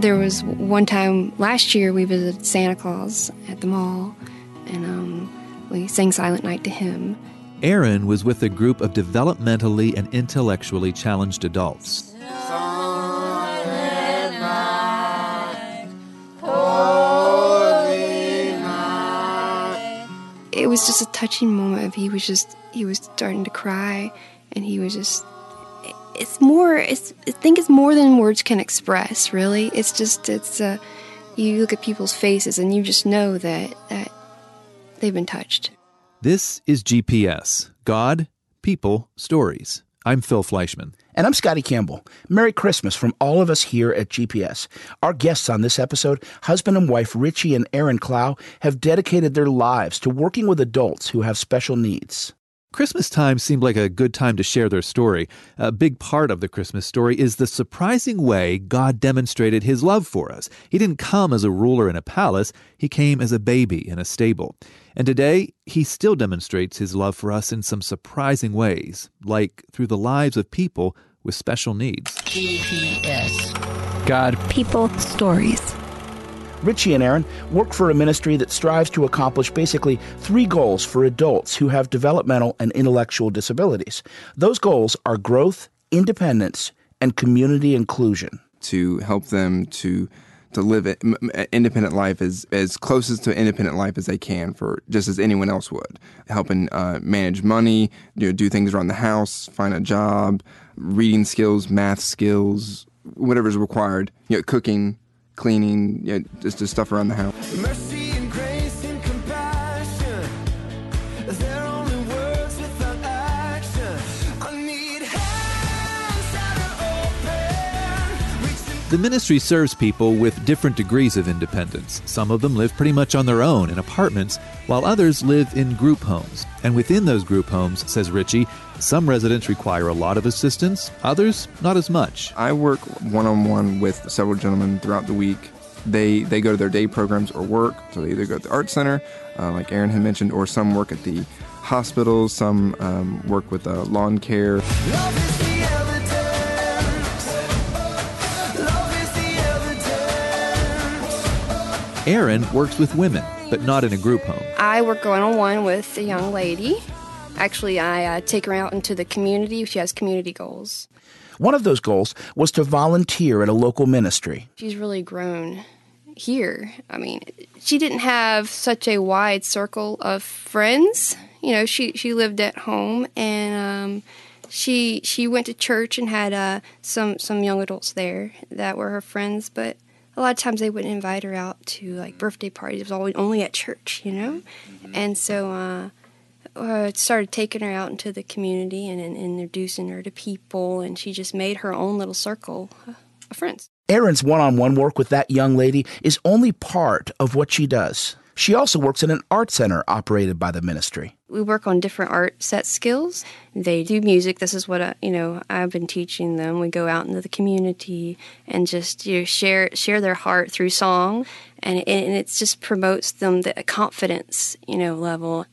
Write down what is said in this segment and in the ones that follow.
There was one time last year we visited Santa Claus at the mall, and um, we sang Silent Night to him. Erin was with a group of developmentally and intellectually challenged adults. It was just a touching moment of he was just he was starting to cry and he was just it's more it's I think it's more than words can express really it's just it's uh you look at people's faces and you just know that that they've been touched This is GPS God, People, Stories. I'm Phil Fleischman. And I'm Scotty Campbell. Merry Christmas from all of us here at GPS. Our guests on this episode, husband and wife Richie and Erin Clow, have dedicated their lives to working with adults who have special needs. Christmas time seemed like a good time to share their story. A big part of the Christmas story is the surprising way God demonstrated his love for us. He didn't come as a ruler in a palace, he came as a baby in a stable. And today, he still demonstrates his love for us in some surprising ways, like through the lives of people with special needs. GPS. God, People Stories. Richie and Erin work for a ministry that strives to accomplish basically three goals for adults who have developmental and intellectual disabilities. Those goals are growth, independence, and community inclusion. To help them to to live an independent life as as closest to independent life as they can for just as anyone else would helping uh, manage money you know do things around the house find a job reading skills math skills whatever's required you know cooking cleaning you know, just, just stuff around the house Mercy and grace and compassion. They're only words without action. I need hands open. The ministry serves people with different degrees of independence. Some of them live pretty much on their own in apartments, while others live in group homes. And within those group homes, says Richie, some residents require a lot of assistance, others not as much. I work one on one with several gentlemen throughout the week. They they go to their day programs or work, so they either go to the art center, uh, like Erin had mentioned, or some work at the hospitals. Some um, work with uh, lawn care. love is the evidence. Love is the evidence. Erin works with women, but not in a group home. I work one on one with a young lady. Actually, I uh, take her out into the community. She has community goals. One of those goals was to volunteer at a local ministry. She's really grown here. I mean, she didn't have such a wide circle of friends. You know, she she lived at home and um, she she went to church and had uh, some some young adults there that were her friends, but a lot of times they wouldn't invite her out to like birthday parties. It was always only at church, you know, and so. Uh, uh, started taking her out into the community and, and introducing her to people, and she just made her own little circle of friends. Erin's one on one work with that young lady is only part of what she does. She also works in an art center operated by the ministry. We work on different art set skills. They do music. This is what I, you know I've been teaching them. We go out into the community and just you know, share share their heart through song, and and it just promotes them the confidence you know level.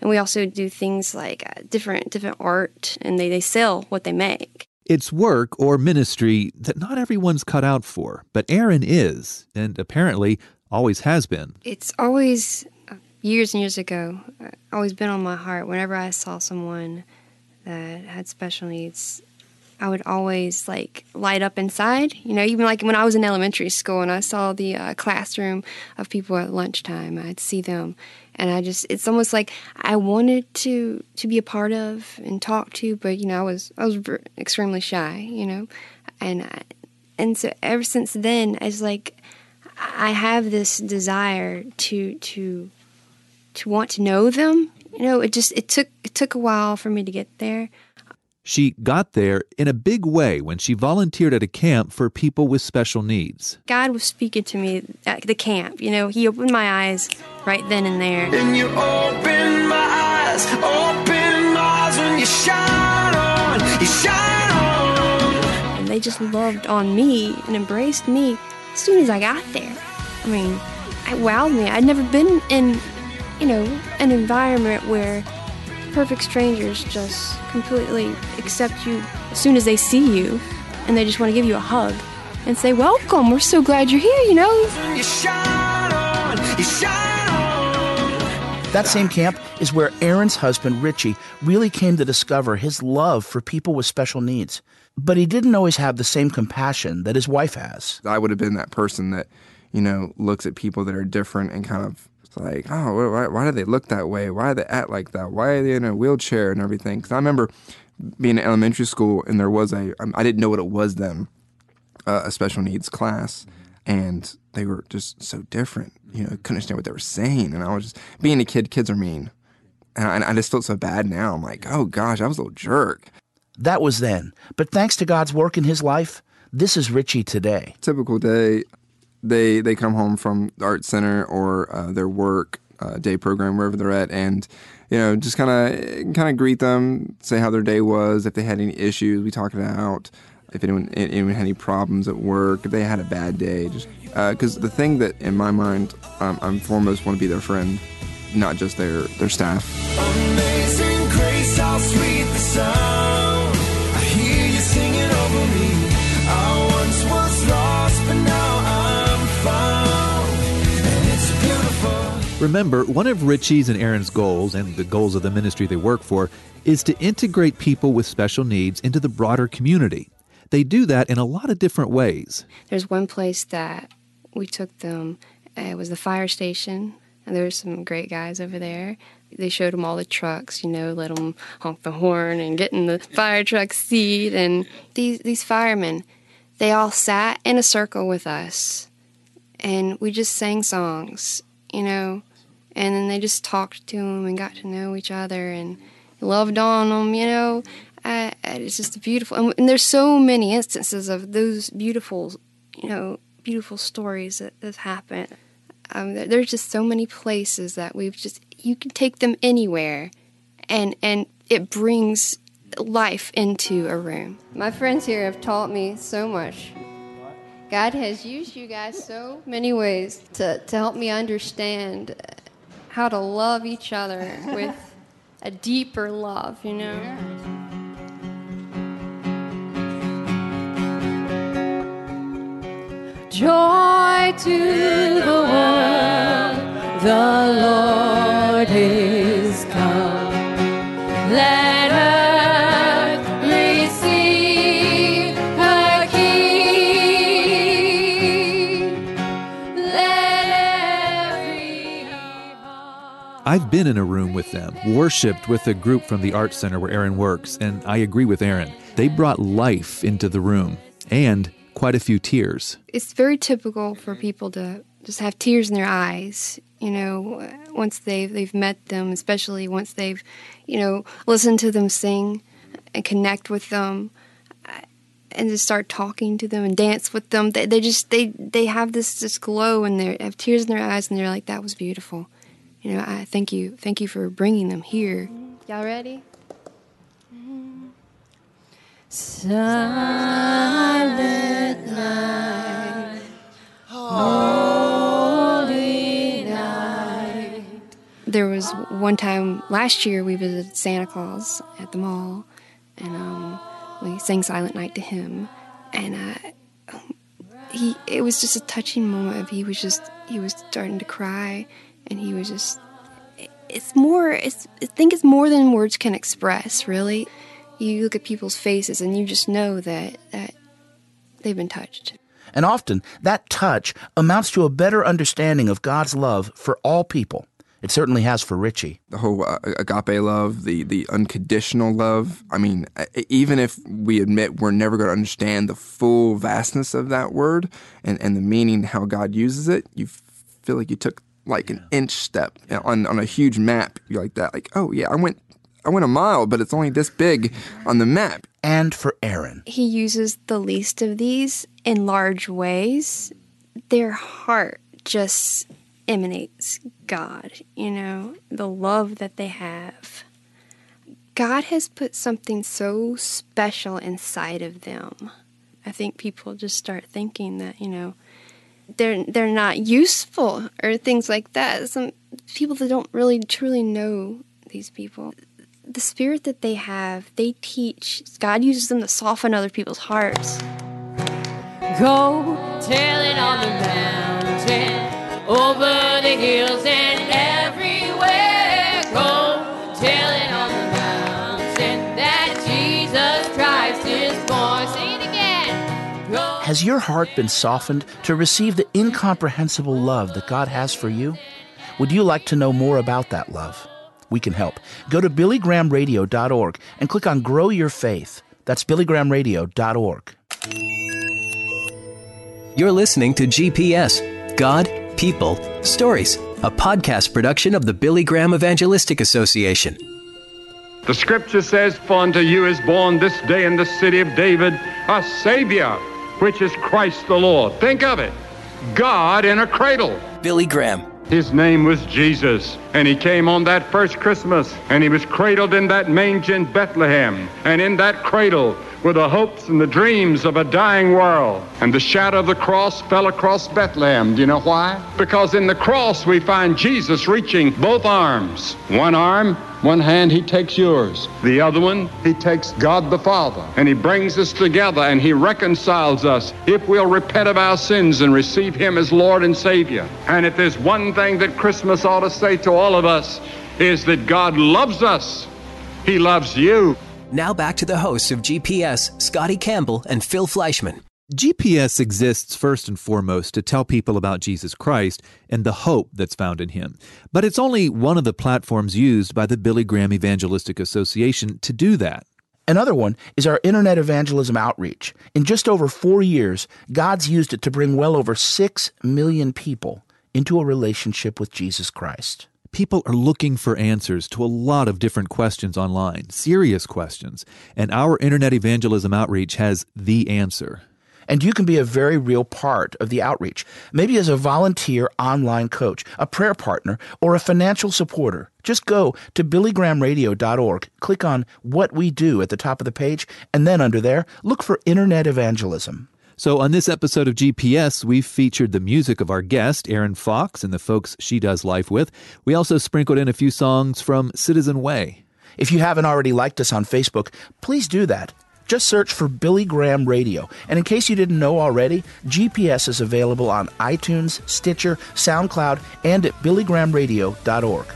And we also do things like uh, different different art, and they, they sell what they make. It's work or ministry that not everyone's cut out for, but Erin is, and apparently always has been. It's always uh, years and years ago, uh, always been on my heart. Whenever I saw someone that had special needs, I would always like light up inside. You know, even like when I was in elementary school and I saw the uh, classroom of people at lunchtime, I'd see them, and I just it's almost like I wanted to to be a part of and talk to, but you know, I was I was extremely shy. You know, and I, and so ever since then, it's like I have this desire to to to want to know them. You know, it just it took it took a while for me to get there. She got there in a big way when she volunteered at a camp for people with special needs. God was speaking to me at the camp. You know, He opened my eyes right then and there. And you open my eyes, open my eyes when you shine on, you shine on. And they just loved on me and embraced me as soon as I got there. I mean, it wowed me. I'd never been in, you know, an environment where perfect strangers just completely accept you as soon as they see you and they just want to give you a hug. and say, Welcome, we're so glad you're here, you know? You shine on, you shine on. That same camp is where Erin's husband, Richie, really came to discover his love for people with special needs. But he didn't always have the same compassion that his wife has. I would have been that person that, you know, looks at people that are different and kind of like, oh, why, why do they look that way? Why do they act like that? Why are they in a wheelchair and everything? Because I remember being in elementary school and there was a, I didn't know what it was then, uh, a special needs class. And they were just so different. You know, couldn't understand what they were saying. And I was just, being a kid, kids are mean. And I, and I just felt so bad now. I'm like, oh gosh, I was a little jerk. That was then. But thanks to God's work in his life, this is Richie today. typical day, they they come home from the art center or uh, their work uh, day program wherever they're at, and you know just kind of kind of greet them, say how their day was, if they had any issues, we talk it out. If anyone anyone had any problems at work, if they had a bad day, just because the thing that in my mind um, I'm foremost want to be their friend, not just their their staff. Amazing grace, how sweet the sound. Remember, one of Richie's and Erin's goals, and the goals of the ministry they work for, is to integrate people with special needs into the broader community. They do that in a lot of different ways. There's one place that we took them, it was the fire station, and there were some great guys over there. They showed them all the trucks, you know, let them honk the horn and get in the fire truck seat. And these, these firemen, they all sat in a circle with us, and we just sang songs, you know, and then they just talked to him and got to know each other and loved on them, you know. Uh, it's just beautiful, and, and there's so many instances of those beautiful, you know, beautiful stories that have happened. Um, there- there's just so many places that we've just you can take them anywhere, and and it brings life into a room. My friends here have taught me so much. God has used you guys so many ways to, to help me understand how to love each other with a deeper love, you know? Joy to the world, the Lord is I've been in a room with them, worshiped with a group from the art center where Erin works, and I agree with Erin. They brought life into the room and quite a few tears. It's very typical for people to just have tears in their eyes, you know, once they've, they've met them, especially once they've, you know, listened to them sing and connect with them uh, and just start talking to them and dance with them. They, they just, they, they have this, this glow and they have tears in their eyes and they're like, that was beautiful. You know, I thank you. Thank you for bringing them here. Y'all ready? Silent night, holy night. There was one time last year we visited Santa Claus at the mall, and um, we sang Silent Night to him, and uh, he it was just a touching moment. Of he was just he was starting to cry, and he was just it's more it's I think it's more than words can express. Really, you look at people's faces and you just know that that they've been touched. And often, that touch amounts to a better understanding of God's love for all people. It certainly has for Richie. the whole uh, agape love, the the unconditional love. I mean, uh, even if we admit we're never going to understand the full vastness of that word and, and the meaning, how God uses it, you f- feel like you took like an inch step on on a huge map. You're like that, like, oh yeah, I went I went a mile, but it's only this big on the map. And for Erin. he uses the least of these in large ways. Their heart just emanates God, you know, the love that they have. God has put something so special inside of them. I think people just start thinking that, you know, they're they're not useful or things like that. Some people that don't really truly know these people the spirit that they have, they teach. God uses them to soften other people's hearts. Go tell it on the mountain, over the hills and Has your heart been softened to receive the incomprehensible love that God has for you? Would you like to know more about that love? We can help. Go to billygrahamradio.org and click on Grow Your Faith. That's billygrahamradio.org. You're listening to GPS God, People, Stories, a podcast production of the Billy Graham Evangelistic Association. The scripture says, For unto you is born this day in the city of David a Savior, which is Christ the Lord. Think of it God in a cradle. Billy Graham. His name was Jesus, and he came on that first Christmas, and he was cradled in that manger in Bethlehem. And in that cradle were the hopes and the dreams of a dying world. And the shadow of the cross fell across Bethlehem. Do you know why? Because in the cross we find Jesus reaching both arms. One arm, one hand, he takes yours. The other one, he takes God the Father. And he brings us together and he reconciles us if we'll repent of our sins and receive him as Lord and Savior. And if there's one thing that Christmas ought to say to all of us, is that God loves us. He loves you. Now back to the hosts of GPS, Scotty Campbell and Phil Fleischman. GPS exists first and foremost to tell people about Jesus Christ and the hope that's found in him. But it's only one of the platforms used by the Billy Graham Evangelistic Association to do that. Another one is our Internet Evangelism Outreach. In just over four years, God's used it to bring well over six million people into a relationship with Jesus Christ. People are looking for answers to a lot of different questions online, serious questions, and our Internet Evangelism Outreach has the answer. And you can be a very real part of the outreach, maybe as a volunteer online coach, a prayer partner, or a financial supporter. Just go to billygrahamradio.org, click on What We Do at the top of the page, and then under there, look for Internet Evangelism. So, on this episode of GPS, we've featured the music of our guest, Erin Fox, and the folks she does life with. We also sprinkled in a few songs from Citizen Way. If you haven't already liked us on Facebook, please do that. Just search for Billy Graham Radio. And in case you didn't know already, GPS is available on iTunes, Stitcher, SoundCloud, and at billygrahamradio.org.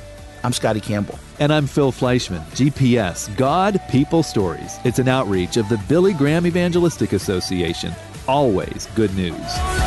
I'm Scotty Campbell. And I'm Phil Fleischman. GPS, God, People, Stories. It's an outreach of the Billy Graham Evangelistic Association. Always good news.